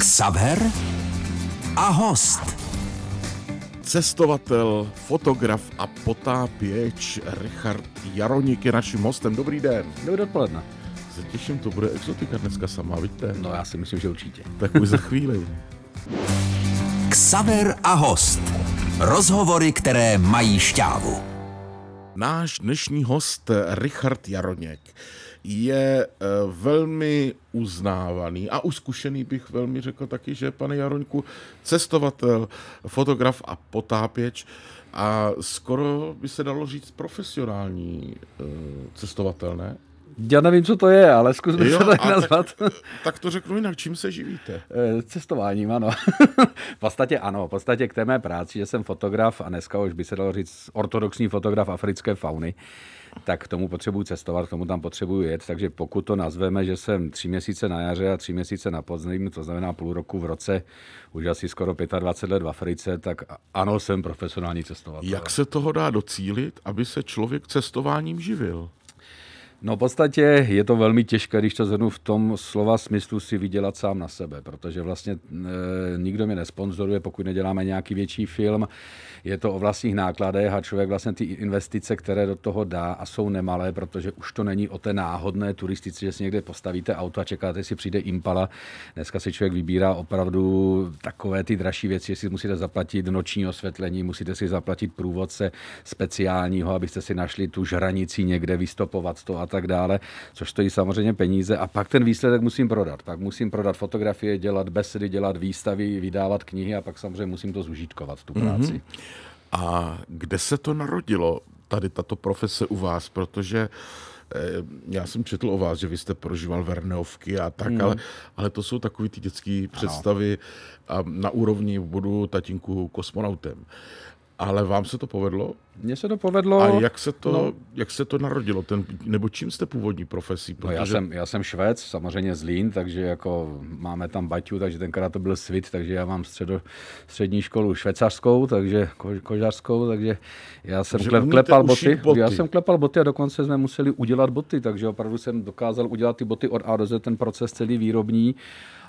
Xaver a host. Cestovatel, fotograf a potápěč Richard Jaroník je naším hostem. Dobrý den. Dobrý odpoledne. Se těším, to bude exotika dneska sama, vidíte? No já si myslím, že určitě. Tak už za chvíli. Xaver a host. Rozhovory, které mají šťávu. Náš dnešní host Richard Jaroněk je eh, velmi uznávaný a uskušený bych velmi řekl taky, že pane Jaroňku, cestovatel, fotograf a potápěč a skoro by se dalo říct profesionální eh, cestovatel, ne? Já nevím, co to je, ale zkusme jo, se tak nazvat. Tak, tak to řeknu jinak, čím se živíte? Eh, cestováním, ano. v podstatě ano, v podstatě k té mé práci, že jsem fotograf a dneska už by se dalo říct ortodoxní fotograf africké fauny, tak k tomu potřebuji cestovat, k tomu tam potřebuji jet, takže pokud to nazveme, že jsem tři měsíce na jaře a tři měsíce na podzim, to znamená půl roku v roce, už asi skoro 25 let v Africe, tak ano, jsem profesionální cestovatel. Jak se toho dá docílit, aby se člověk cestováním živil? No v podstatě je to velmi těžké, když to zhrnu v tom slova smyslu si vydělat sám na sebe, protože vlastně e, nikdo mě nesponzoruje, pokud neděláme nějaký větší film. Je to o vlastních nákladech a člověk vlastně ty investice, které do toho dá a jsou nemalé, protože už to není o té náhodné turistice, že si někde postavíte auto a čekáte, jestli přijde Impala. Dneska si člověk vybírá opravdu takové ty dražší věci, jestli musíte zaplatit noční osvětlení, musíte si zaplatit průvodce speciálního, abyste si našli tu žranici někde, vystopovat to a tak dále, což stojí samozřejmě peníze. A pak ten výsledek musím prodat. Pak musím prodat fotografie, dělat besedy, dělat výstavy, vydávat knihy a pak samozřejmě musím to zužitkovat, tu práci. Mm-hmm. A kde se to narodilo, tady tato profese u vás? Protože eh, já jsem četl o vás, že vy jste prožíval Verneovky a tak, mm. ale, ale to jsou takové ty dětské představy a na úrovni budu tatínku kosmonautem ale vám se to povedlo? Mně se to povedlo. A jak se to, no, jak se to narodilo? Ten, nebo čím jste původní profesí? Protože... No já, jsem, já jsem švec, samozřejmě z Lín, takže jako máme tam baťu, takže tenkrát to byl svit, takže já mám středo, střední školu švecářskou, takže ko, kožařskou, takže já jsem kle, klepal boty, boty. Já jsem klepal boty a dokonce jsme museli udělat boty, takže opravdu jsem dokázal udělat ty boty od A do Z, ten proces celý výrobní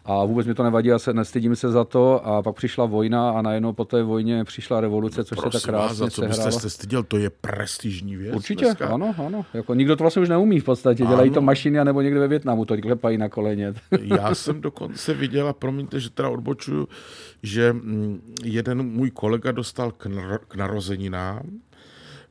a vůbec mi to nevadí, a se nestydím se za to. A pak přišla vojna a najednou po té vojně přišla revoluce, což Prosím se tak krásně vás, za co byste se styděl, to je prestižní věc. Určitě, dneska. ano, ano. Jako nikdo to vlastně už neumí v podstatě. Dělají ano. to mašiny nebo někde ve Větnamu, to klepají na koleně. Já jsem dokonce viděl, a promiňte, že teda odbočuju, že mm, jeden můj kolega dostal k, k narozeninám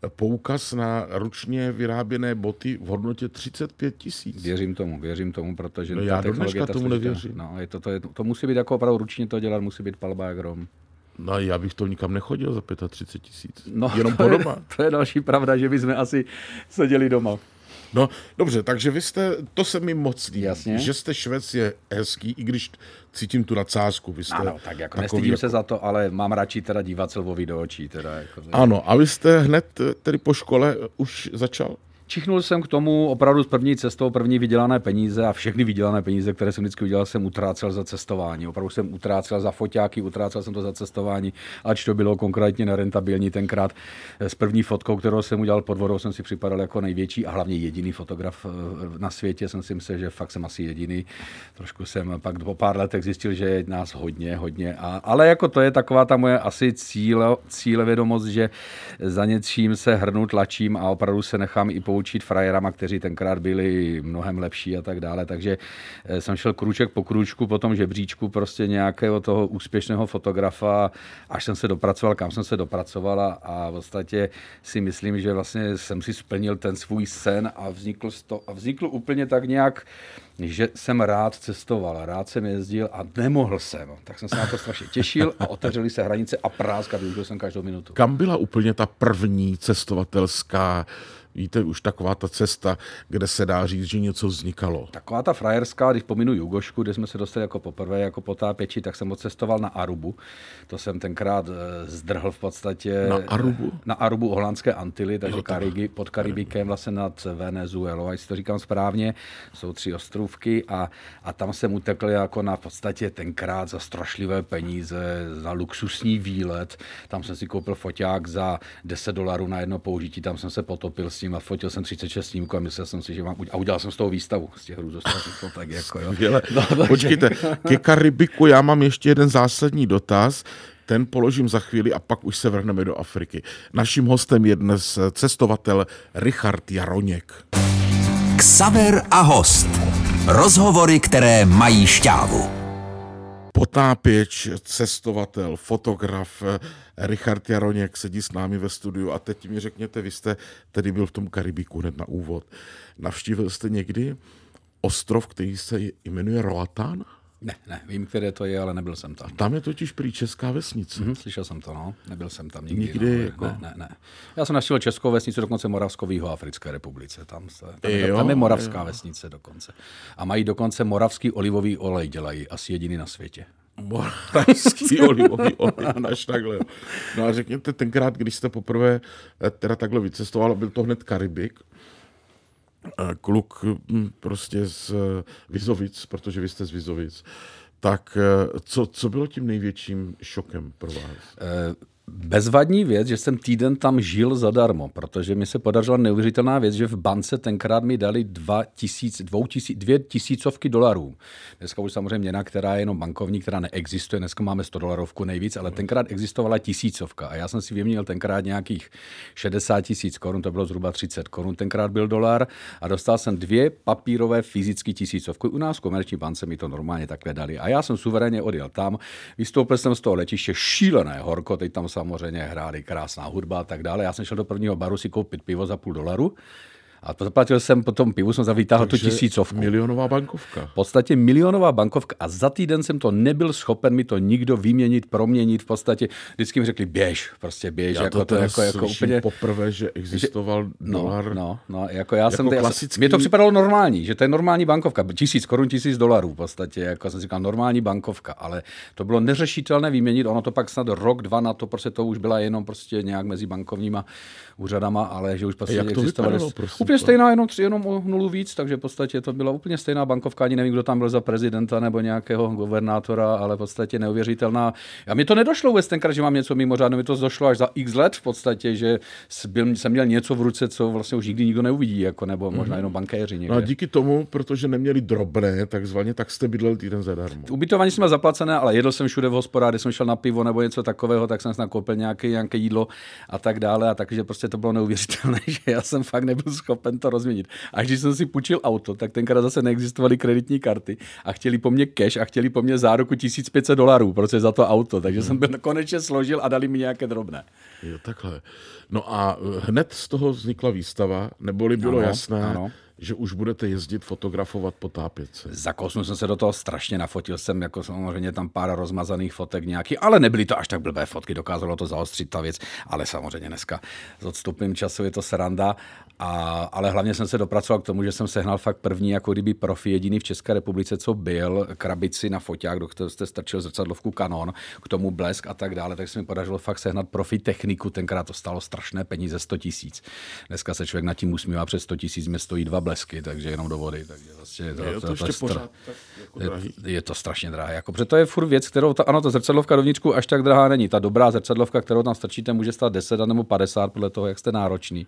poukaz na ručně vyráběné boty v hodnotě 35 tisíc. Věřím tomu, věřím tomu, protože no já do dneška tomu nevěřím. No, je to, to, je, to, musí být jako opravdu ručně to dělat, musí být palba jak rom. No já bych to nikam nechodil za 35 tisíc. No, Jenom po doma. Je, to je další pravda, že bychom asi seděli doma. No dobře, takže vy jste, to se mi moc líbí, Jasně. že jste Švec je hezký, i když cítím tu nadsázku. Vy jste ano, tak jako nestydím jako... se za to, ale mám radši teda dívat Lvovi do očí. Teda, jako... Ano, a vy jste hned tedy po škole už začal? Čichnul jsem k tomu opravdu s první cestou, první vydělané peníze a všechny vydělané peníze, které jsem vždycky udělal, jsem utrácel za cestování. Opravdu jsem utrácel za foťáky, utrácel jsem to za cestování, ač to bylo konkrétně nerentabilní tenkrát. S první fotkou, kterou jsem udělal pod vodou, jsem si připadal jako největší a hlavně jediný fotograf eh, na světě. Jsem si myslel, že fakt jsem asi jediný. Trošku jsem pak po pár letech zjistil, že je nás hodně, hodně. A, ale jako to je taková ta moje asi cíle, cíle vědomost, že za něčím se hrnu, tlačím a opravdu se nechám i použít poučit frajerama, kteří tenkrát byli mnohem lepší a tak dále. Takže eh, jsem šel kruček po kručku po tom žebříčku prostě nějakého toho úspěšného fotografa, až jsem se dopracoval, kam jsem se dopracoval a v podstatě si myslím, že vlastně jsem si splnil ten svůj sen a vznikl, to, a vznikl úplně tak nějak že jsem rád cestoval, rád jsem jezdil a nemohl jsem. Tak jsem se na to strašně těšil a otevřeli se hranice a práska, využil jsem každou minutu. Kam byla úplně ta první cestovatelská víte, už taková ta cesta, kde se dá říct, že něco vznikalo. Taková ta frajerská, když pominu Jugošku, kde jsme se dostali jako poprvé, jako potápěči, tak jsem odcestoval na Arubu. To jsem tenkrát eh, zdrhl v podstatě. Na Arubu? Na Arubu, holandské Antily, takže jo, Kariby, pod Karibikem, vlastně nad Venezuelou, a si to říkám správně, jsou tři ostrovky a, a tam jsem utekl jako na v podstatě tenkrát za strašlivé peníze, za luxusní výlet. Tam jsem si koupil foťák za 10 dolarů na jedno použití, tam jsem se potopil s s ním a fotil jsem 36 snímků a myslel jsem si, že mám, a udělal jsem z toho výstavu z těch hrůzostrašů, tak jako jo. Skvěle. No, takže... Počkejte, ke Karibiku já mám ještě jeden zásadní dotaz ten položím za chvíli a pak už se vrhneme do Afriky. Naším hostem je dnes cestovatel Richard Jaroněk. Ksaver a host. Rozhovory, které mají šťávu. Potápěč, cestovatel, fotograf Richard Jaroněk sedí s námi ve studiu a teď mi řekněte, vy jste tedy byl v tom Karibiku hned na úvod. Navštívil jste někdy ostrov, který se jmenuje Roatán? Ne, ne, vím, které to je, ale nebyl jsem tam. Tam je totiž prý česká vesnice. Mm-hmm, slyšel jsem to, no. Nebyl jsem tam nikdy. Nikdy no. jako... Ne, ne, ne. Já jsem našel českou vesnici, dokonce Moravsko v Africké republice. Tam, se, tam, jo, tam je moravská jo. vesnice dokonce. A mají dokonce moravský olivový olej, dělají asi jediný na světě. Moravský olivový olej, až takhle. No a řekněte, tenkrát, když jste poprvé eh, teda takhle vycestoval, byl to hned Karibik, kluk hm, prostě z eh, Vizovic, protože vy jste z Vizovic, tak eh, co, co bylo tím největším šokem pro vás? Uh bezvadní věc, že jsem týden tam žil zadarmo, protože mi se podařila neuvěřitelná věc, že v bance tenkrát mi dali dva tisíc, dvou tisíc, dvě tisícovky dolarů. Dneska už samozřejmě měna, která je jenom bankovní, která neexistuje, dneska máme 100 dolarovku nejvíc, ale tenkrát existovala tisícovka. A já jsem si vyměnil tenkrát nějakých 60 tisíc korun, to bylo zhruba 30 korun, tenkrát byl dolar a dostal jsem dvě papírové fyzické tisícovky. U nás v komerční bance mi to normálně takhle dali. A já jsem suverénně odjel tam, vystoupil jsem z toho letiště šílené horko, teď tam samozřejmě hráli krásná hudba a tak dále. Já jsem šel do prvního baru si koupit pivo za půl dolaru a zaplatil jsem po tom pivu, jsem zavítal tu tisícovku. milionová bankovka. V podstatě milionová bankovka a za týden jsem to nebyl schopen mi to nikdo vyměnit, proměnit. V podstatě vždycky mi řekli běž, prostě běž. Já jako to, to jako, jako úplně, poprvé, že existoval že, no, dolar. No, no, jako já jako jsem, klasický... Mně to připadalo normální, že to je normální bankovka. Tisíc korun, tisíc dolarů v podstatě, jako jsem říkal, normální bankovka, ale to bylo neřešitelné vyměnit. Ono to pak snad rok, dva na to, prostě to už byla jenom prostě nějak mezi bankovníma úřadama, ale že už prostě jak to vypadalo, úplně stejná, jenom, tři, jenom o nulu víc, takže v podstatě to byla úplně stejná bankovka, ani nevím, kdo tam byl za prezidenta nebo nějakého guvernátora, ale v podstatě neuvěřitelná. A mi to nedošlo vůbec tenkrát, že mám něco mimořádného, mi to došlo až za x let v podstatě, že byl, jsem měl něco v ruce, co vlastně už nikdy nikdo neuvidí, jako, nebo možná mhm. jenom bankéři. Někde. No a díky tomu, protože neměli drobné, takzvaně, tak jste bydlel týden zadarmo. Ubytování jsme zaplacené, ale jedl jsem všude v hospodáři, jsem šel na pivo nebo něco takového, tak jsem nakoupil nějaké, nějaké jídlo a tak dále. A takže prostě to bylo neuvěřitelné, že já jsem fakt nebyl schopen to rozměnit. A když jsem si půjčil auto, tak tenkrát zase neexistovaly kreditní karty a chtěli po mně cash a chtěli po mně záruku 1500 dolarů, protože za to auto. Takže hmm. jsem byl konečně složil a dali mi nějaké drobné. Jo, takhle. No a hned z toho vznikla výstava, neboli bylo ano, jasné, ano že už budete jezdit fotografovat potápět se. Zakousnul jsem se do toho strašně, nafotil jsem jako samozřejmě tam pár rozmazaných fotek nějaký, ale nebyly to až tak blbé fotky, dokázalo to zaostřit ta věc, ale samozřejmě dneska s odstupem času je to sranda, a, ale hlavně jsem se dopracoval k tomu, že jsem sehnal fakt první jako kdyby profi jediný v České republice, co byl, krabici na foťák, do kterého jste strčil zrcadlovku Canon, k tomu blesk a tak dále, tak se mi podařilo fakt sehnat profi techniku, tenkrát to stalo strašné peníze 100 tisíc. Dneska se člověk nad tím usmívá, přes 100 tisíc mě stojí dva blesky, takže jenom do vody. Takže vlastně to, je to, to, to, pořád, jako je, je, to strašně drahé. Jako, protože to je furt věc, kterou, ta, ano, ta zrcadlovka dovnitřku až tak drahá není. Ta dobrá zrcadlovka, kterou tam strčíte, může stát 10 nebo 50 podle toho, jak jste náročný.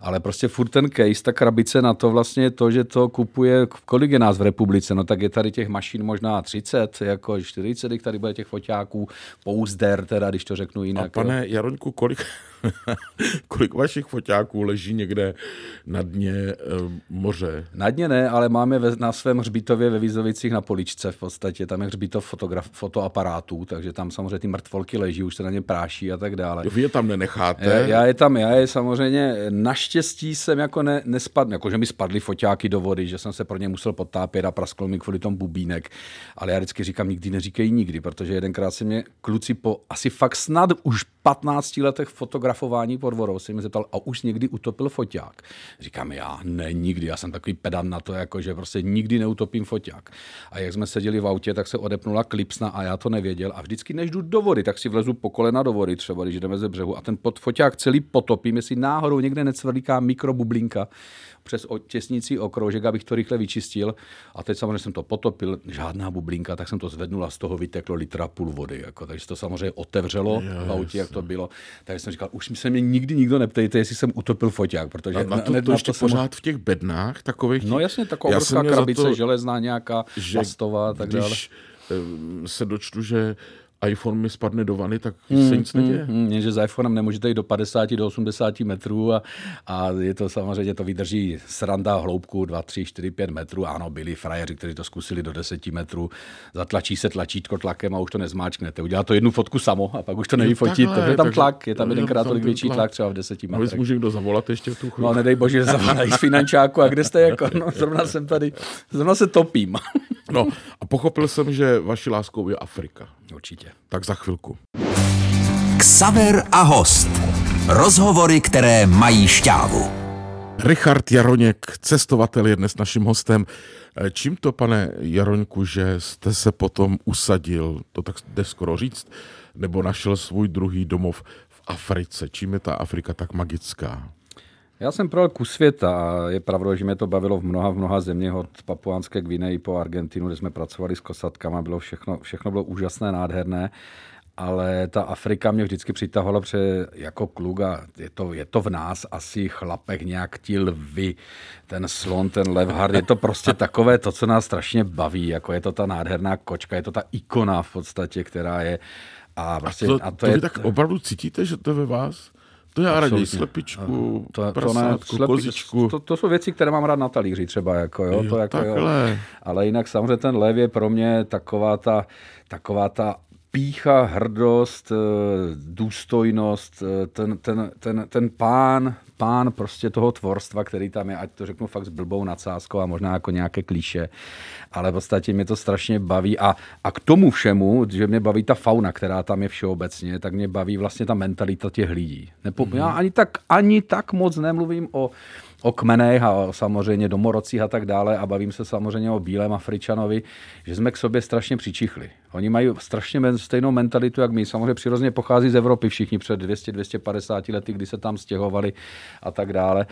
Ale prostě furt ten case, ta krabice na to vlastně je to, že to kupuje, kolik je nás v republice, no tak je tady těch mašin možná 30, jako 40, tady bude těch foťáků, pouzder, teda, když to řeknu jinak. A pane Jaroňku, kolik, kolik vašich foťáků leží někde na dně e, moře? Na dně ne, ale máme ve, na svém hřbitově ve Vízovicích na poličce v podstatě. Tam je hřbitov fotograf, fotoaparátů, takže tam samozřejmě ty mrtvolky leží, už se na ně práší a tak dále. Vy je tam nenecháte? Já, já je tam, já je samozřejmě, naštěstí jsem jako ne, nespadl, jako že mi spadly foťáky do vody, že jsem se pro ně musel potápět a praskl mi kvůli tomu bubínek. Ale já vždycky říkám, nikdy neříkej nikdy, protože jedenkrát se mě kluci po asi fakt snad už 15 letech fotografování pod vodou se mi zeptal, a už někdy utopil foťák. Říkám, já ne, nikdy, já jsem takový pedant na to, jako že prostě nikdy neutopím foťák. A jak jsme seděli v autě, tak se odepnula klipsna a já to nevěděl. A vždycky, než jdu do vody, tak si vlezu po kolena do vody, třeba když jdeme ze břehu a ten pod foťák celý potopím, jestli náhodou někde necvrlíká mikrobublinka přes těsnící okroužek, abych to rychle vyčistil. A teď samozřejmě jsem to potopil, žádná bublinka, tak jsem to zvednul a z toho vyteklo litra půl vody. Jako, takže to samozřejmě otevřelo v autě, jak to bylo. Takže jsem říkal, už mi se mě nikdy nikdo neptejte, jestli jsem utopil foťák, protože na, na to, na, to ještě to pořád v těch bednách takových. No jasně, taková obrovská krabice, to, železná nějaká, že plastová tak dále. Když eh, se dočtu, že iPhone mi spadne do vany, tak hmm, se nic neděje. Hmm, hmm, že s iPhonem nemůžete jít do 50, do 80 metrů a, a je to samozřejmě, to vydrží sranda hloubku 2, 3, 4, 5 metrů. Ano, byli frajeři, kteří to zkusili do 10 metrů. Zatlačí se tlačítko tlakem a už to nezmáčknete. Udělá to jednu fotku samo a pak už to neví fotit. Takhle, je tam tlak, je tam jedenkrát tolik větší tlak, třeba v 10 metrech. A může kdo zavolat ještě v tu chvíli. No, nedej bože, zavolají z finančáku a kde jste jako, no, zrovna jsem tady, zrovna se topím. No a pochopil jsem, že vaší láskou je Afrika. Určitě. Tak za chvilku. Ksaver a host. Rozhovory, které mají šťávu. Richard Jaroněk, cestovatel, je dnes naším hostem. Čím to, pane Jaroňku, že jste se potom usadil, to tak jde skoro říct, nebo našel svůj druhý domov v Africe? Čím je ta Afrika tak magická? Já jsem projel kus světa a je pravda, že mě to bavilo v mnoha, v mnoha zeměch, od Papuánské Gvineji po Argentinu, kde jsme pracovali s kosatkama, bylo všechno, všechno bylo úžasné, nádherné ale ta Afrika mě vždycky přitahovala, protože jako kluk a je to, je to v nás asi chlapek nějak ti lvy, ten slon, ten levhard, je to prostě takové to, co nás strašně baví, jako je to ta nádherná kočka, je to ta ikona v podstatě, která je a, prostě, a to, a to, to je... vy tak opravdu cítíte, že to je ve vás? To já raději slepičku, to, prasátku, to ne, slepi, kozičku. To, to, jsou věci, které mám rád na talíři třeba. Jako, jo, jo, to jako, takhle. Jo. Ale jinak samozřejmě ten lev je pro mě taková ta, taková ta pícha, hrdost, eh, důstojnost, eh, ten, ten, ten, ten pán, pán prostě toho tvorstva, který tam je, ať to řeknu fakt s blbou nadsázkou a možná jako nějaké klíše, ale v podstatě mě to strašně baví a, a k tomu všemu, že mě baví ta fauna, která tam je všeobecně, tak mě baví vlastně ta mentalita těch lidí. Nepo, mm-hmm. Já ani tak, ani tak moc nemluvím o, o kmenech a samozřejmě domorocích a tak dále a bavím se samozřejmě o bílém Afričanovi, že jsme k sobě strašně přičichli. Oni mají strašně stejnou mentalitu, jak my. Samozřejmě přirozeně pochází z Evropy všichni před 200-250 lety, kdy se tam stěhovali a tak dále.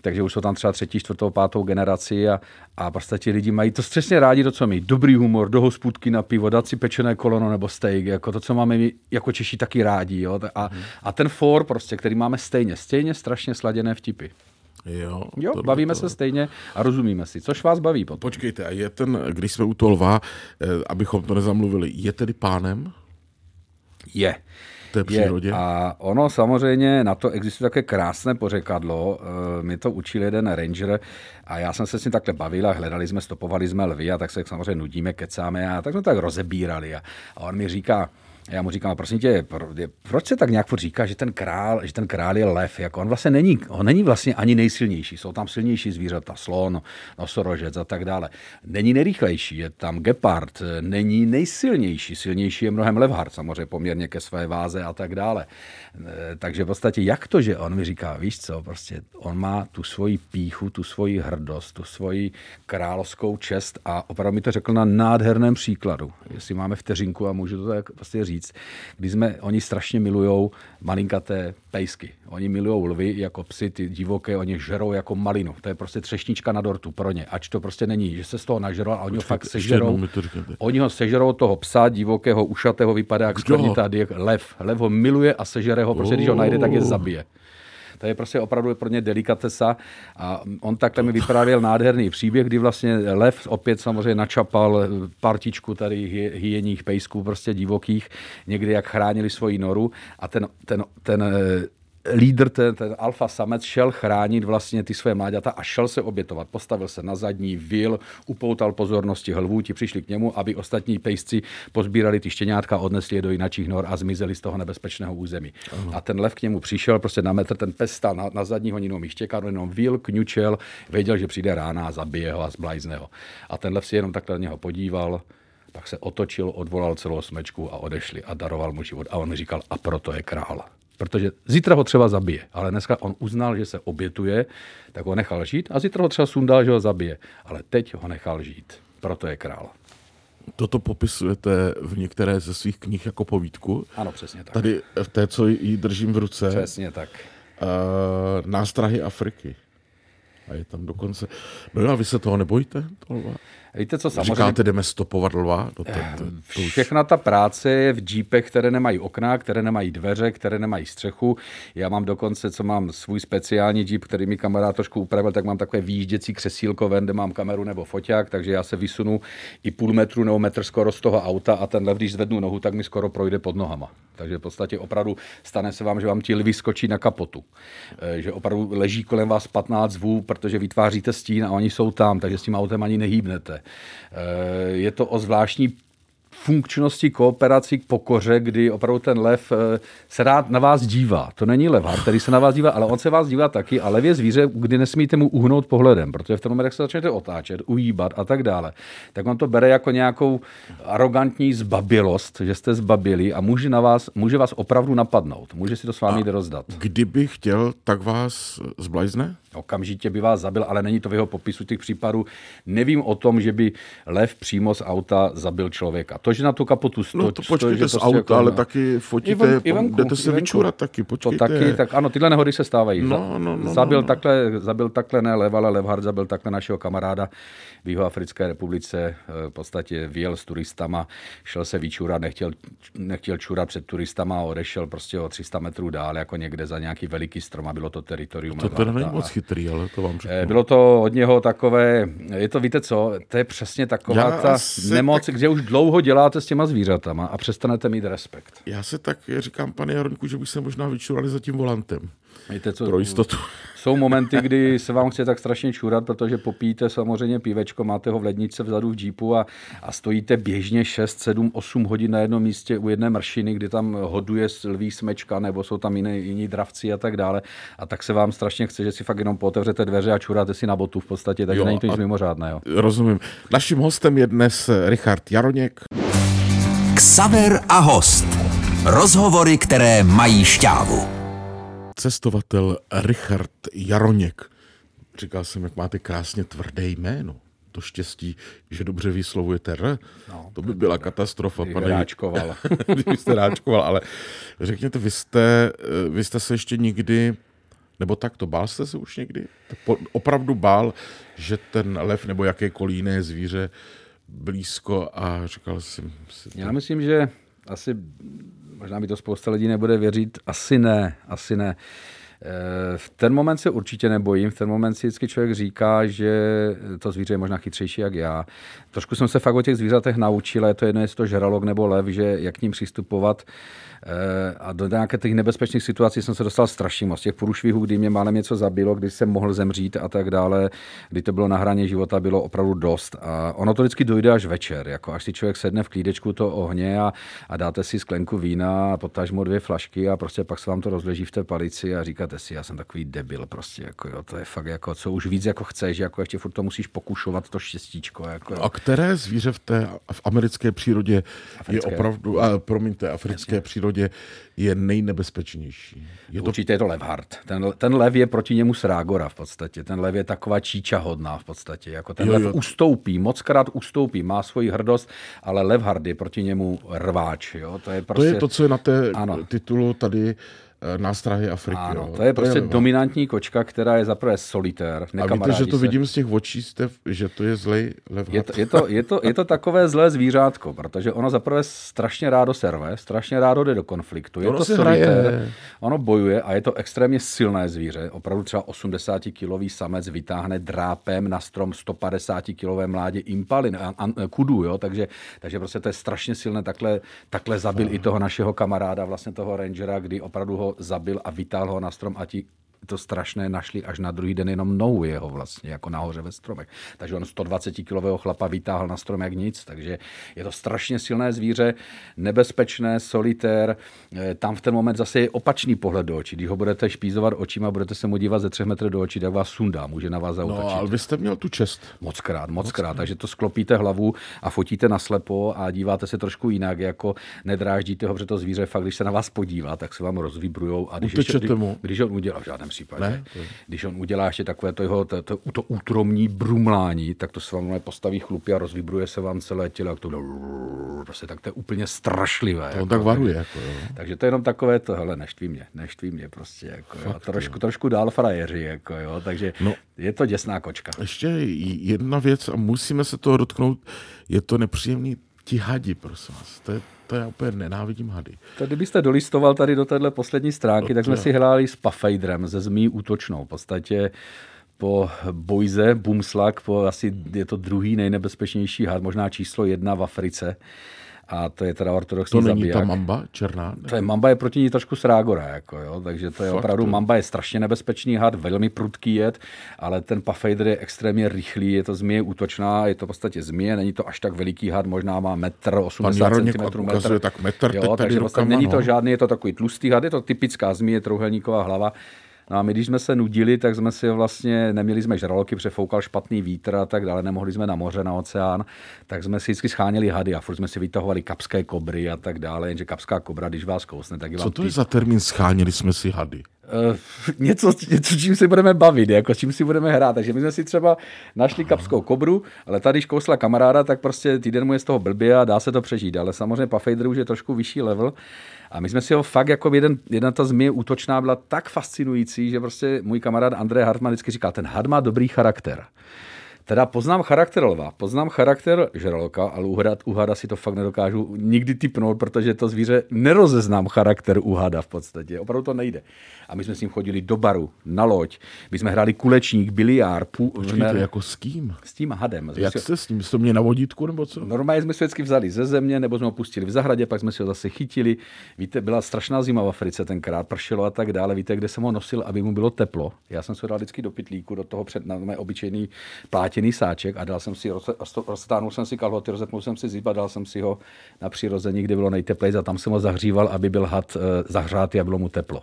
Takže už jsou tam třeba třetí, čtvrtou, pátou generaci a, a prostě lidi mají to střesně rádi, to, co my. Dobrý humor, do hospůdky na pivo, dát si pečené kolono nebo steak, jako to, co máme my jako Češi taky rádi. Jo? A, a ten for, prostě, který máme stejně, stejně strašně sladěné vtipy. Jo, jo bavíme to... se stejně a rozumíme si. Což vás baví potom. Počkejte, a je ten, když jsme u toho lva, eh, abychom to nezamluvili, je tedy pánem? Je. Té přírodě. Je. A ono samozřejmě, na to existuje také krásné pořekadlo. Eh, mi to učil jeden ranger a já jsem se s ním takhle bavil a hledali jsme, stopovali jsme lvy a tak se samozřejmě nudíme, kecáme a tak jsme tak rozebírali. A, a on mi říká, já mu říkám, prosím tě, proč se tak nějak říká, že ten král, že ten král je lev? Jako on vlastně není, on není vlastně ani nejsilnější. Jsou tam silnější zvířata, slon, nosorožec a tak dále. Není nejrychlejší, je tam gepard, není nejsilnější. Silnější je mnohem levhard, samozřejmě poměrně ke své váze a tak dále. E, takže v podstatě jak to, že on mi říká, víš co, prostě on má tu svoji píchu, tu svoji hrdost, tu svoji královskou čest a opravdu mi to řekl na nádherném příkladu. Jestli máme vteřinku a můžu to tak prostě říct, kdy jsme, oni strašně milujou malinkaté pejsky. Oni milují lvy jako psy, ty divoké, oni žerou jako malinu. To je prostě třešnička na dortu pro ně. Ač to prostě není, že se z toho nažerou, a oni ho fakt sežerou. Oni ho sežerou toho psa, divokého, ušatého, vypadá jak skvrnitá lev. Lev ho miluje a sežere ho, prostě když ho najde, tak je zabije. To je prostě opravdu pro ně delikatesa. A on takhle mi vyprávěl nádherný příběh, kdy vlastně lev opět samozřejmě načapal partičku tady hyeních pejsků, prostě divokých, někdy jak chránili svoji noru a ten, ten, ten lídr, ten, ten alfa samec, šel chránit vlastně ty své mláďata a šel se obětovat. Postavil se na zadní, vil, upoutal pozornosti hlvů, ti přišli k němu, aby ostatní pejsci pozbírali ty štěňátka, odnesli je do jiných nor a zmizeli z toho nebezpečného území. Aha. A ten lev k němu přišel prostě na metr, ten pes stál na, na zadní honinou myštěka, jenom vil, kňučel, věděl, že přijde rána a zabije ho a zblajzne ho. A ten lev si jenom takhle na něho podíval, pak se otočil, odvolal celou smečku a odešli a daroval mu život. A on mi říkal, a proto je král. Protože zítra ho třeba zabije, ale dneska on uznal, že se obětuje, tak ho nechal žít a zítra ho třeba sundal, že ho zabije. Ale teď ho nechal žít. Proto je král. Toto popisujete v některé ze svých knih jako povídku. Ano, přesně tak. Tady v té, co ji držím v ruce. Přesně tak. Uh, nástrahy Afriky. a je tam dokonce... No a vy se toho nebojíte, toho? Víte co, samozřejmě... Říkáte, jdeme stopovat lva? No to, to, to už... Všechna ta práce je v jeepech, které nemají okna, které nemají dveře, které nemají střechu. Já mám dokonce, co mám svůj speciální jeep, který mi kamarád trošku upravil, tak mám takové výjížděcí křesílko ven, kde mám kameru nebo foťák, takže já se vysunu i půl metru nebo metr skoro z toho auta a ten lev, když zvednu nohu, tak mi skoro projde pod nohama. Takže v podstatě opravdu stane se vám, že vám ti lvy skočí na kapotu. Eh, že opravdu leží kolem vás 15 zvů, protože vytváříte stín a oni jsou tam, takže s tím autem ani nehýbnete. Eh, je to o zvláštní funkčnosti kooperací k pokoře, kdy opravdu ten lev eh, se rád na vás dívá. To není lev, který se na vás dívá, ale on se vás dívá taky a lev je zvíře, kdy nesmíte mu uhnout pohledem, protože v tom moment, jak se začnete otáčet, ujíbat a tak dále, tak on to bere jako nějakou arrogantní zbabilost, že jste zbabili a může, na vás, může vás opravdu napadnout. Může si to s vámi jít rozdat. Kdyby chtěl, tak vás zblajzne? Okamžitě by vás zabil, ale není to v jeho popisu těch případů. Nevím o tom, že by lev přímo z auta zabil člověka. To, že na tu kapotu stojí. No to počkejte z prostě auta, jako, ale taky fotíte, i venku, jdete se vyčurat taky, počkejte. To taky, tak ano, tyhle nehody se stávají. No, no, no, zabil, no, no. Takhle, zabil takhle ne lev, ale Levhard zabil takhle našeho kamaráda v Jihoafrické republice. Eh, v podstatě vyjel s turistama, šel se vyčurat, nechtěl, nechtěl čurat před turistama a odešel prostě o 300 metrů dál, jako někde za nějaký veliký strom a bylo to teritorium. To teda není moc chytrý, ale to vám řeknu. Eh, bylo to od něho takové, je to, víte co, to je přesně taková Já ta nemoc, tak... kde už dlouho děláte s těma zvířatama a přestanete mít respekt. Já se tak říkám, pane Jaronku, že bych se možná vyčurali za tím volantem. Víte co, pro jistotu. Jsou momenty, kdy se vám chce tak strašně čurat, protože popíte samozřejmě pívečko, máte ho v ledničce vzadu v džípu a, a stojíte běžně 6, 7, 8 hodin na jednom místě u jedné mršiny, kdy tam hoduje lví smečka nebo jsou tam jiné, jiní dravci a tak dále. A tak se vám strašně chce, že si fakt jenom otevřete dveře a čuráte si na botu v podstatě, takže jo, není to nic mimořádného. Rozumím. Naším hostem je dnes Richard Jaroněk. Ksaver a host. Rozhovory, které mají šťávu cestovatel Richard Jaroněk. Říkal jsem, jak máte krásně tvrdé jméno. To štěstí, že dobře vyslovujete R. No, to by byla katastrofa. Pane... Ráčkoval. jste ráčkoval, ale řekněte, vy jste, vy jste se ještě nikdy nebo tak to bál jste se už někdy? Opravdu bál, že ten lev nebo jakékoliv jiné zvíře blízko a říkal jsem si... To... Já myslím, že asi možná mi to spousta lidí nebude věřit, asi ne, asi ne. Eh, v ten moment se určitě nebojím, v ten moment si vždycky člověk říká, že to zvíře je možná chytřejší jak já. Trošku jsem se fakt o těch zvířatech naučil, je to jedno, jestli to žralok nebo lev, že jak k ním přistupovat. Eh, a do nějaké těch nebezpečných situací jsem se dostal strašně moc. Těch průšvihů, kdy mě málem něco zabilo, kdy jsem mohl zemřít a tak dále, kdy to bylo na hraně života, bylo opravdu dost. A ono to vždycky dojde až večer, jako až si člověk sedne v klídečku to ohně a, a dáte si sklenku vína, potažmo dvě flašky a prostě pak se vám to rozleží v té palici a říkáte si, já jsem takový debil, prostě, jako jo, to je fakt jako, co už víc jako chceš, jako ještě furt to musíš pokušovat, to štěstíčko. Jako, jo. A které zvíře v té v americké přírodě africké. je opravdu, a, promiňte, africké Jasně. přírodě je nejnebezpečnější. Je to... Určitě je to levhard. Ten, ten lev je proti němu srágora v podstatě. Ten lev je taková číča hodná v podstatě. Jako ten jo, lev jo. ustoupí, mockrát ustoupí, má svoji hrdost, ale levhard je proti němu rváč. Jo? To, je prostě... to je to, co je na té ano. titulu tady nástrahy Afriky. Ano, jo. to je prostě to je dominantní kočka, která je zaprvé solitér. A víte, že to se. vidím z těch očí, jste, že to je zlej lev. Je to, je, to, je, to, je to takové zlé zvířátko, protože ono zaprvé strašně rádo serve, strašně rádo jde do konfliktu. Je ono to solitér, hraje. ono bojuje a je to extrémně silné zvíře. Opravdu třeba 80-kilový samec vytáhne drápem na strom 150-kilové mládě impalin, kudu, jo? Takže, takže prostě to je strašně silné. Takhle, takhle zabil no. i toho našeho kamaráda, vlastně toho rangera, kdy opravdu ho zabil a vytáhl ho na strom a ti to strašné našli až na druhý den jenom nohu jeho vlastně, jako nahoře ve stromech. Takže on 120-kilového chlapa vytáhl na strom jak nic, takže je to strašně silné zvíře, nebezpečné, solitér. Eh, tam v ten moment zase je opačný pohled do očí. Když ho budete špízovat očima, budete se mu dívat ze třech metrů do očí, tak vás sundá, může na vás zautočit. No, ale vy jste měl tu čest. Moc krát, moc krát. Takže to sklopíte hlavu a fotíte na slepo a díváte se trošku jinak, jako nedráždíte ho, protože to zvíře fakt, když se na vás podívá, tak se vám rozvibrujou. A když, ještě, když, když on udělá, v žádném případě. Ne? Když on udělá ještě takové to jeho, to, to, to útromní brumlání, tak to se vám postaví chlupy a rozvibruje se vám celé tělo, jak to prostě tak to je úplně strašlivé. To on jako, tak varuje. Jako, jo. Takže to je jenom takové to, hele, neštví mě, neštví mě prostě, jako, jo, trošku, trošku dál frajeři, jako, jo, takže no, je to děsná kočka. Ještě jedna věc a musíme se toho dotknout, je to nepříjemný ti hadi, prosím vás. To je, to já úplně nenávidím hady. To kdybyste dolistoval tady do téhle poslední stránky, no, tak jsme si hráli s Pafejdrem, ze zmí útočnou. V podstatě po Bojze, Bumslak, po asi je to druhý nejnebezpečnější had, možná číslo jedna v Africe a to je teda ortodoxní To není zabiják. ta mamba černá? Ne? To je mamba je proti ní trošku srágora, jako jo, takže to je Fakt, opravdu, to- mamba je strašně nebezpečný had, velmi prudký jed, ale ten Pafejder je extrémně rychlý, je to zmije útočná, je to v podstatě zmije, není to až tak veliký had, možná má metr, 80 Jaroněk cm, ukazuje tak metr jo, takže vlastně rukama, není to no. žádný, je to takový tlustý had, je to typická zmije, trouhelníková hlava, No a my, když jsme se nudili, tak jsme si vlastně, neměli jsme žraloky, přefoukal špatný vítr a tak dále, nemohli jsme na moře, na oceán, tak jsme si vždycky scháněli hady a furt jsme si vytahovali kapské kobry a tak dále, jenže kapská kobra, když vás kousne, tak je vám Co to je za termín scháněli jsme si hady? Uh, něco, něco, čím si budeme bavit, jako s čím si budeme hrát. Takže my jsme si třeba našli kapskou kobru, ale tady, když kousla kamaráda, tak prostě týden mu je z toho blbě a dá se to přežít. Ale samozřejmě Pafejder už je trošku vyšší level. A my jsme si ho fakt jako jeden, jedna ta zmije útočná byla tak fascinující, že prostě můj kamarád Andrej Hartmann vždycky říkal, ten had má dobrý charakter. Teda poznám charakter lva, poznám charakter žraloka, ale u hada, si to fakt nedokážu nikdy typnout, protože to zvíře nerozeznám charakter u hada v podstatě. Opravdu to nejde. A my jsme s ním chodili do baru, na loď, my jsme hráli kulečník, biliár, pů, Počkejte, jako s kým? s tím hadem. Jak jste s ním? Jste mě na vodítku nebo co? Normálně jsme se vždycky vzali ze země, nebo jsme ho pustili v zahradě, pak jsme si ho zase chytili. Víte, byla strašná zima v Africe tenkrát, pršelo a tak dále. Víte, kde jsem ho nosil, aby mu bylo teplo. Já jsem se ho dal vždycky do pytlíku, do toho před na mé obyčejný plátěný sáček a dal jsem si, roz- roz- roztáhnul jsem si kalhoty, rozetnul jsem si zip a dal jsem si ho na přirození, kde bylo nejteplejší a tam jsem ho zahříval, aby byl had eh, zahřátý a bylo mu teplo.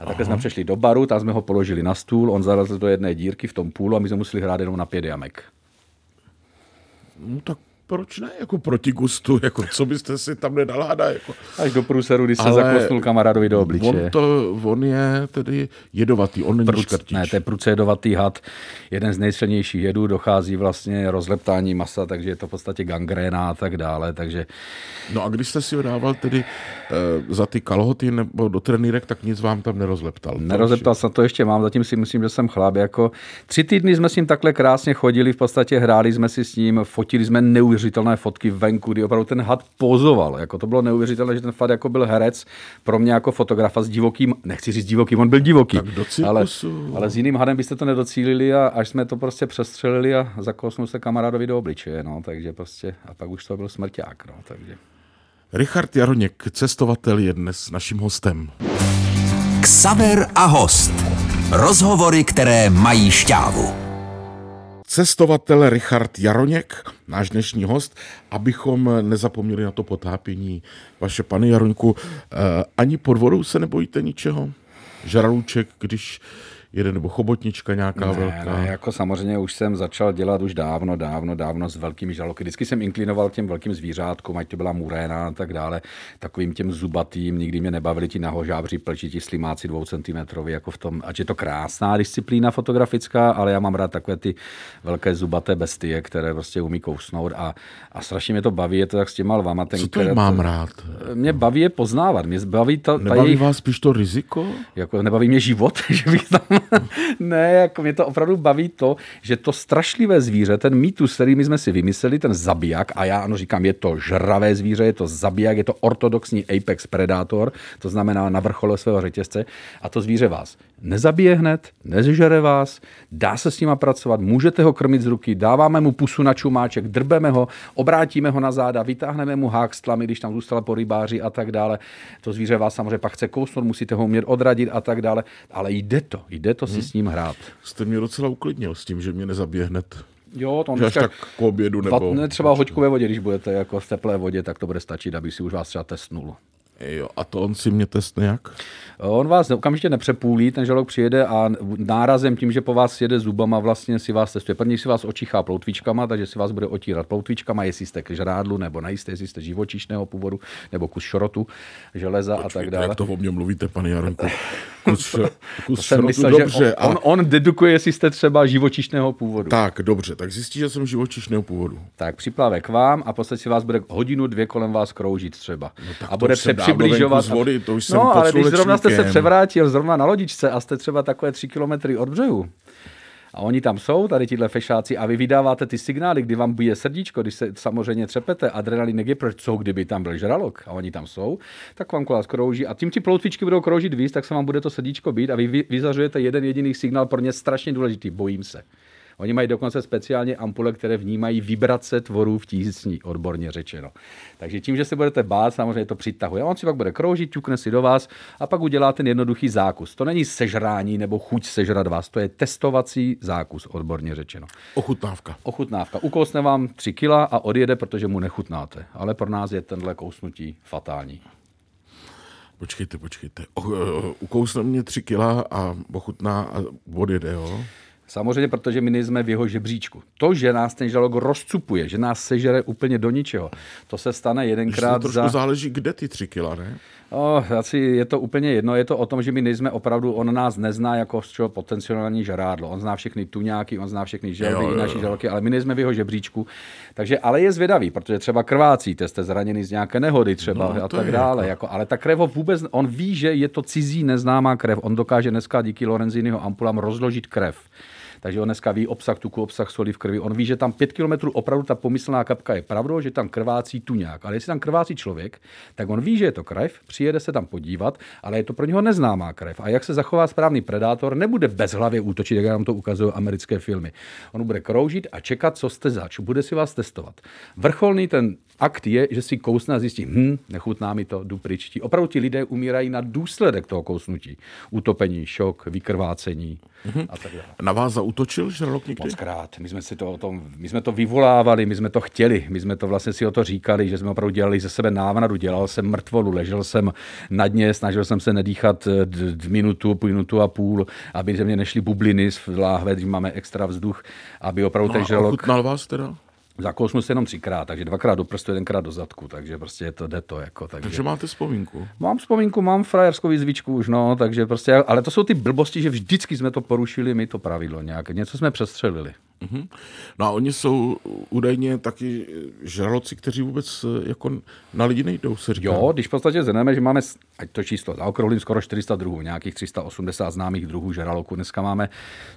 A takhle jsme přešli do baru, tam jsme ho položili na stůl, on zarazil do jedné dírky v tom půlu a my jsme museli hrát jenom na pět jamek. No tak proč ne? Jako proti gustu, jako co byste si tam nedal hada? Jako. Až do průseru, když se Ale zakosnul kamarádovi do On, obličeje. to, on je tedy jedovatý, on není Pruc, škrtič. ne, to je prucejedovatý had, jeden z nejsilnějších jedů, dochází vlastně rozleptání masa, takže je to v podstatě gangréna a tak dále, takže No a když jste si ho dával tedy e, za ty kalhoty nebo do trenýrek, tak nic vám tam nerozleptal. nerozeptal jsem to ještě mám, zatím si myslím, že jsem chlap. Jako tři týdny jsme s ním takhle krásně chodili, v podstatě hráli jsme si s ním, fotili jsme neuvěřitelné fotky venku, kdy opravdu ten had pozoval. Jako to bylo neuvěřitelné, že ten fakt jako byl herec pro mě jako fotografa s divokým, nechci říct divokým, on byl divoký. Tak do ale, ale s jiným hadem byste to nedocílili a až jsme to prostě přestřelili a zakousnul se kamarádovi do obličeje, no, takže prostě a pak už to byl smrťák, no, takže. Richard Jaroněk, cestovatel, je dnes naším hostem. Ksaver a host. Rozhovory, které mají šťávu. Cestovatel Richard Jaroněk, náš dnešní host, abychom nezapomněli na to potápění. Vaše pane Jaroňku, eh, ani pod vodou se nebojíte ničeho? Žralůček, když jede, nebo chobotnička nějaká Ne, velká? ne, jako samozřejmě už jsem začal dělat už dávno, dávno, dávno s velkými žraloky. Vždycky jsem inklinoval těm velkým zvířátkům, ať to byla muréna a tak dále, takovým těm zubatým, nikdy mě nebavili ti nahožábři, plčití slimáci dvou centimetrový, jako v tom, ať je to krásná disciplína fotografická, ale já mám rád takové ty velké zubaté bestie, které prostě umí kousnout a, a strašně mě to baví, je to tak s těma lvama. Ten, Co to je, mám rád? Mě baví je poznávat, mě baví ta, ta Nebaví jejich vás spíš to riziko? jako nebaví mě život, že bych tam... ne, jako mě to opravdu baví to, že to strašlivé zvíře, ten mýtus, který my jsme si vymysleli, ten zabiják, a já ano říkám, je to žravé zvíře, je to zabiják, je to ortodoxní apex predátor, to znamená na vrchole svého řetězce, a to zvíře vás nezabije hned, nezežere vás, dá se s nima pracovat, můžete ho krmit z ruky, dáváme mu pusu na čumáček, drbeme ho, obrátíme ho na záda, vytáhneme mu hák s tlamy, když tam zůstala po rybáři a tak dále. To zvíře vás samozřejmě pak chce kousnout, musíte ho umět odradit a tak dále, ale jde to, jde to si s ním hrát. Jste mě docela uklidnil s tím, že mě nezabije hned. Jo, to on Že až tak k obědu nebo... ne, třeba hoďku ve vodě, když budete jako v teplé vodě, tak to bude stačit, aby si už vás třeba testnul. Jo, a to on si mě test nějak? On vás okamžitě nepřepůlí, ten žalok přijede a nárazem tím, že po vás jede zubama, vlastně si vás testuje. První si vás očichá ploutvičkama, takže si vás bude otírat ploutvičkama, jestli jste k žrádlu nebo nejste, jestli jste živočišného původu nebo kus šrotu, železa Počkejte, a tak dále. Jak to o mně mluvíte, pane Jaronku? Kus, kus Jsem šrotu, myslel, dobře. že on, on, on dedukuje, jestli jste třeba živočišného původu. Tak, dobře, tak zjistí, že jsem živočišného původu. Tak připlave k vám a v podstatě vás bude hodinu, dvě kolem vás kroužit třeba. tak a to bude přibližovat. z vody, to už jsem no, ale když zrovna jste se převrátil zrovna na lodičce a jste třeba takové tři kilometry od břehu, a oni tam jsou, tady tihle fešáci, a vy vydáváte ty signály, kdy vám bije srdíčko, když se samozřejmě třepete, adrenalinek je, proč co, kdyby tam byl žralok a oni tam jsou, tak vám kolás krouží a tím ti ploutvičky budou kroužit víc, tak se vám bude to srdíčko být a vy vy- vyzařujete jeden jediný signál pro ně strašně důležitý, bojím se. Oni mají dokonce speciálně ampule, které vnímají vibrace tvorů v tísni, odborně řečeno. Takže tím, že se budete bát, samozřejmě to přitahuje. On si pak bude kroužit, ťukne si do vás a pak udělá ten jednoduchý zákus. To není sežrání nebo chuť sežrat vás, to je testovací zákus, odborně řečeno. Ochutnávka. Ochutnávka. Ukousne vám 3 kila a odjede, protože mu nechutnáte. Ale pro nás je tenhle kousnutí fatální. Počkejte, počkejte. O, o, ukousne mě tři kila a ochutná a odjede, jo? Samozřejmě, protože my nejsme v jeho žebříčku. To, že nás ten žalok rozcupuje, že nás sežere úplně do ničeho, to se stane jedenkrát to trošku za... záleží, kde ty tři kila, ne? Oh, asi je to úplně jedno. Je to o tom, že my nejsme opravdu, on nás nezná jako z čeho potenciální žrádlo. On zná všechny tuňáky, on zná všechny želvy, i naší žalky, ale my nejsme v jeho žebříčku. Takže, ale je zvědavý, protože třeba krvácíte, jste zraněný z nějaké nehody třeba No, a tak dále. Jako, ale ta krev ho vůbec, on ví, že je to cizí neznámá krev. On dokáže dneska díky Lorenziniho ampulám rozložit krev. Takže on dneska ví obsah tuku, obsah soli v krvi. On ví, že tam pět kilometrů opravdu ta pomyslná kapka je pravdou, že tam krvácí tuňák. Ale jestli tam krvácí člověk, tak on ví, že je to krev, přijede se tam podívat, ale je to pro něho neznámá krev. A jak se zachová správný predátor, nebude bezhlavě útočit, jak nám to ukazují americké filmy. On bude kroužit a čekat, co jste zač. Bude si vás testovat. Vrcholný ten akt je, že si kousne a zjistí, hm, nechutná mi to, jdu pryč. Ti Opravdu ti lidé umírají na důsledek toho kousnutí. Utopení, šok, vykrvácení a tak dále. Na vás zautočil žralok někdy? Mockrát. My jsme, si to o tom, my jsme to vyvolávali, my jsme to chtěli, my jsme to vlastně si o to říkali, že jsme opravdu dělali ze sebe návnadu. Dělal jsem mrtvolu, ležel jsem na dně, snažil jsem se nedýchat d- d- minutu, minutu a půl, aby ze mě nešly bubliny z láhve, když máme extra vzduch, aby opravdu No ten žralok... vás teda? Zakousnu se jenom třikrát, takže dvakrát do prstu, jedenkrát do zadku, takže prostě je to, jde to. Jako, takže... Takže máte vzpomínku. Mám vzpomínku, mám frajerskou výzvičku už, no, takže prostě, ale to jsou ty blbosti, že vždycky jsme to porušili, my to pravidlo nějak, něco jsme přestřelili. Mhm. No a oni jsou údajně taky žraloci, kteří vůbec eh, jako na lidi nejdou, se říká. Jo, když v podstatě zhrneme, že máme, ať to číslo, zaokrouhlím skoro 400 druhů, nějakých 380 známých druhů žraloků. Dneska máme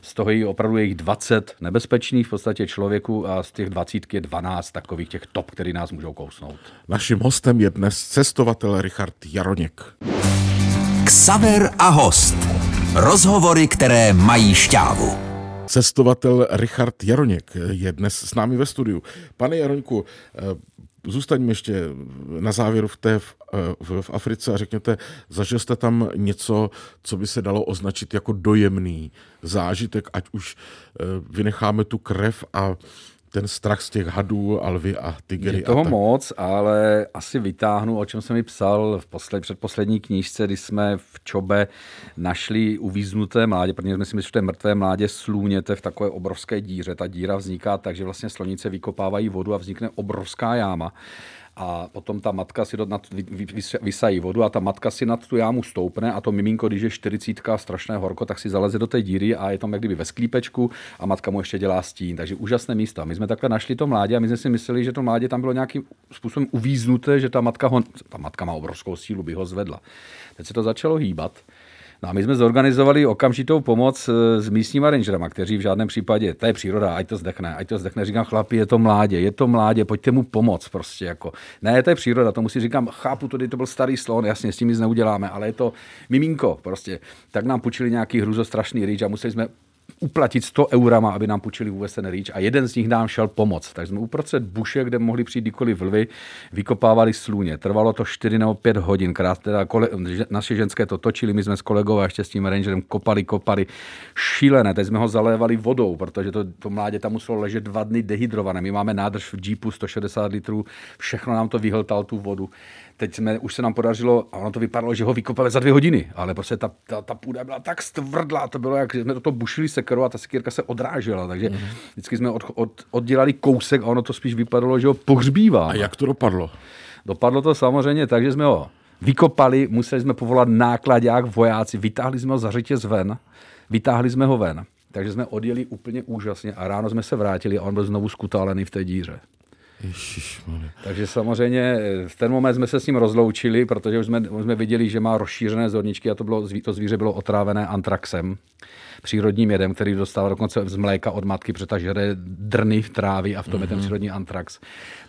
z toho i opravdu jejich 20 nebezpečných v podstatě člověku a z těch 20 je 12 takových těch top, který nás můžou kousnout. Naším hostem je dnes cestovatel Richard Jaroněk. Ksaver a host. Rozhovory, které mají šťávu. Cestovatel Richard Jaroněk je dnes s námi ve studiu. Pane Jaroňku, eh, zůstaňme ještě na závěru v, té, v, eh, v, v Africe a řekněte, zažil jste tam něco, co by se dalo označit jako dojemný zážitek, ať už eh, vynecháme tu krev a ten strach z těch hadů, alvy a tygry. Je toho a tak. moc, ale asi vytáhnu, o čem jsem mi psal v posled, předposlední knížce, kdy jsme v Čobe našli uvíznuté mládě, protože jsme si mysleli, že to je mrtvé mládě slůněte v takové obrovské díře. Ta díra vzniká tak, že vlastně slonice vykopávají vodu a vznikne obrovská jáma. A potom ta matka si nad, vy, vy, vys- vysají vodu a ta matka si nad tu jámu stoupne a to miminko, když je 40 strašné horko, tak si zaleze do té díry a je tam jak kdyby ve sklípečku a matka mu ještě dělá stín. Takže úžasné místo. A My jsme takhle našli to mládě a my jsme si mysleli, že to mládě tam bylo nějakým způsobem uvíznuté, že ta matka, ho, ta matka má obrovskou sílu, by ho zvedla. Teď se to začalo hýbat. No a my jsme zorganizovali okamžitou pomoc eh, s místníma rangerama, kteří v žádném případě, to je příroda, ať to zdechne, ať to zdechne. Říkám, chlapi, je to mládě, je to mládě, pojďte mu pomoct prostě jako. Ne, to je příroda, to musí říkám, chápu, to, to byl starý slon, jasně, s tím nic neuděláme, ale je to miminko prostě. Tak nám půjčili nějaký hruzostrašný rýč a museli jsme uplatit 100 eurama, aby nám půjčili vůbec ten rýč a jeden z nich nám šel pomoct. Takže jsme uprostřed buše, kde mohli přijít kdykoliv vlvy, vykopávali sluně. Trvalo to 4 nebo 5 hodin, krát teda kole, naše ženské to točili, my jsme s kolegou a ještě s tím rangerem kopali, kopali. Šílené, teď jsme ho zalévali vodou, protože to, to mládě tam muselo ležet dva dny dehydrované. My máme nádrž v Jeepu 160 litrů, všechno nám to vyhltal tu vodu. Teď jsme, už se nám podařilo, a ono to vypadalo, že ho vykopali za dvě hodiny, ale prostě ta, ta, ta půda byla tak stvrdlá, to bylo, jak jsme to bušili sekerou a ta sekírka se odrážela, takže mm. vždycky jsme od, od, oddělali kousek a ono to spíš vypadalo, že ho pohřbívá. A jak to dopadlo? Dopadlo to samozřejmě tak, že jsme ho vykopali, museli jsme povolat nákladák, vojáci, vytáhli jsme ho za řetěz ven, vytáhli jsme ho ven. Takže jsme odjeli úplně úžasně a ráno jsme se vrátili a on byl znovu skutálený v té díře. Ježišmarja. Takže samozřejmě eh, v ten moment jsme se s ním rozloučili, protože už jsme, už jsme viděli, že má rozšířené zorničky a to, bylo, to zvíře bylo otrávené antraxem přírodním jedem, který dostává dokonce z mléka od matky, protože žere drny v trávy a v tom mm-hmm. je ten mhm. přírodní antrax.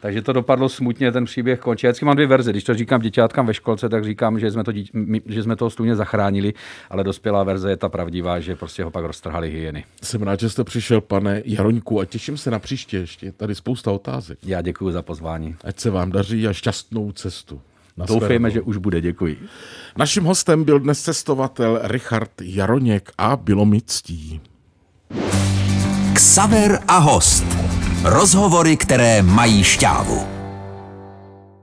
Takže to dopadlo smutně, ten příběh končí. Já mám dvě verze. Když to říkám děťátkám ve školce, tak říkám, že jsme to, dítě, že jsme toho stůně zachránili, ale dospělá verze je ta pravdivá, že prostě ho pak roztrhali hyeny. Jsem rád, že jste přišel, pane Jaroňku, a těším se na příště ještě. Tady spousta otázek. Já děkuji za pozvání. Ať se vám daří a šťastnou cestu. Doufejme, že už bude. Děkuji. Naším hostem byl dnes cestovatel Richard Jaroněk a bylo mi ctí. Ksaver a host. Rozhovory, které mají šťávu.